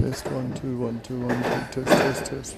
Test one two one two one two test test test.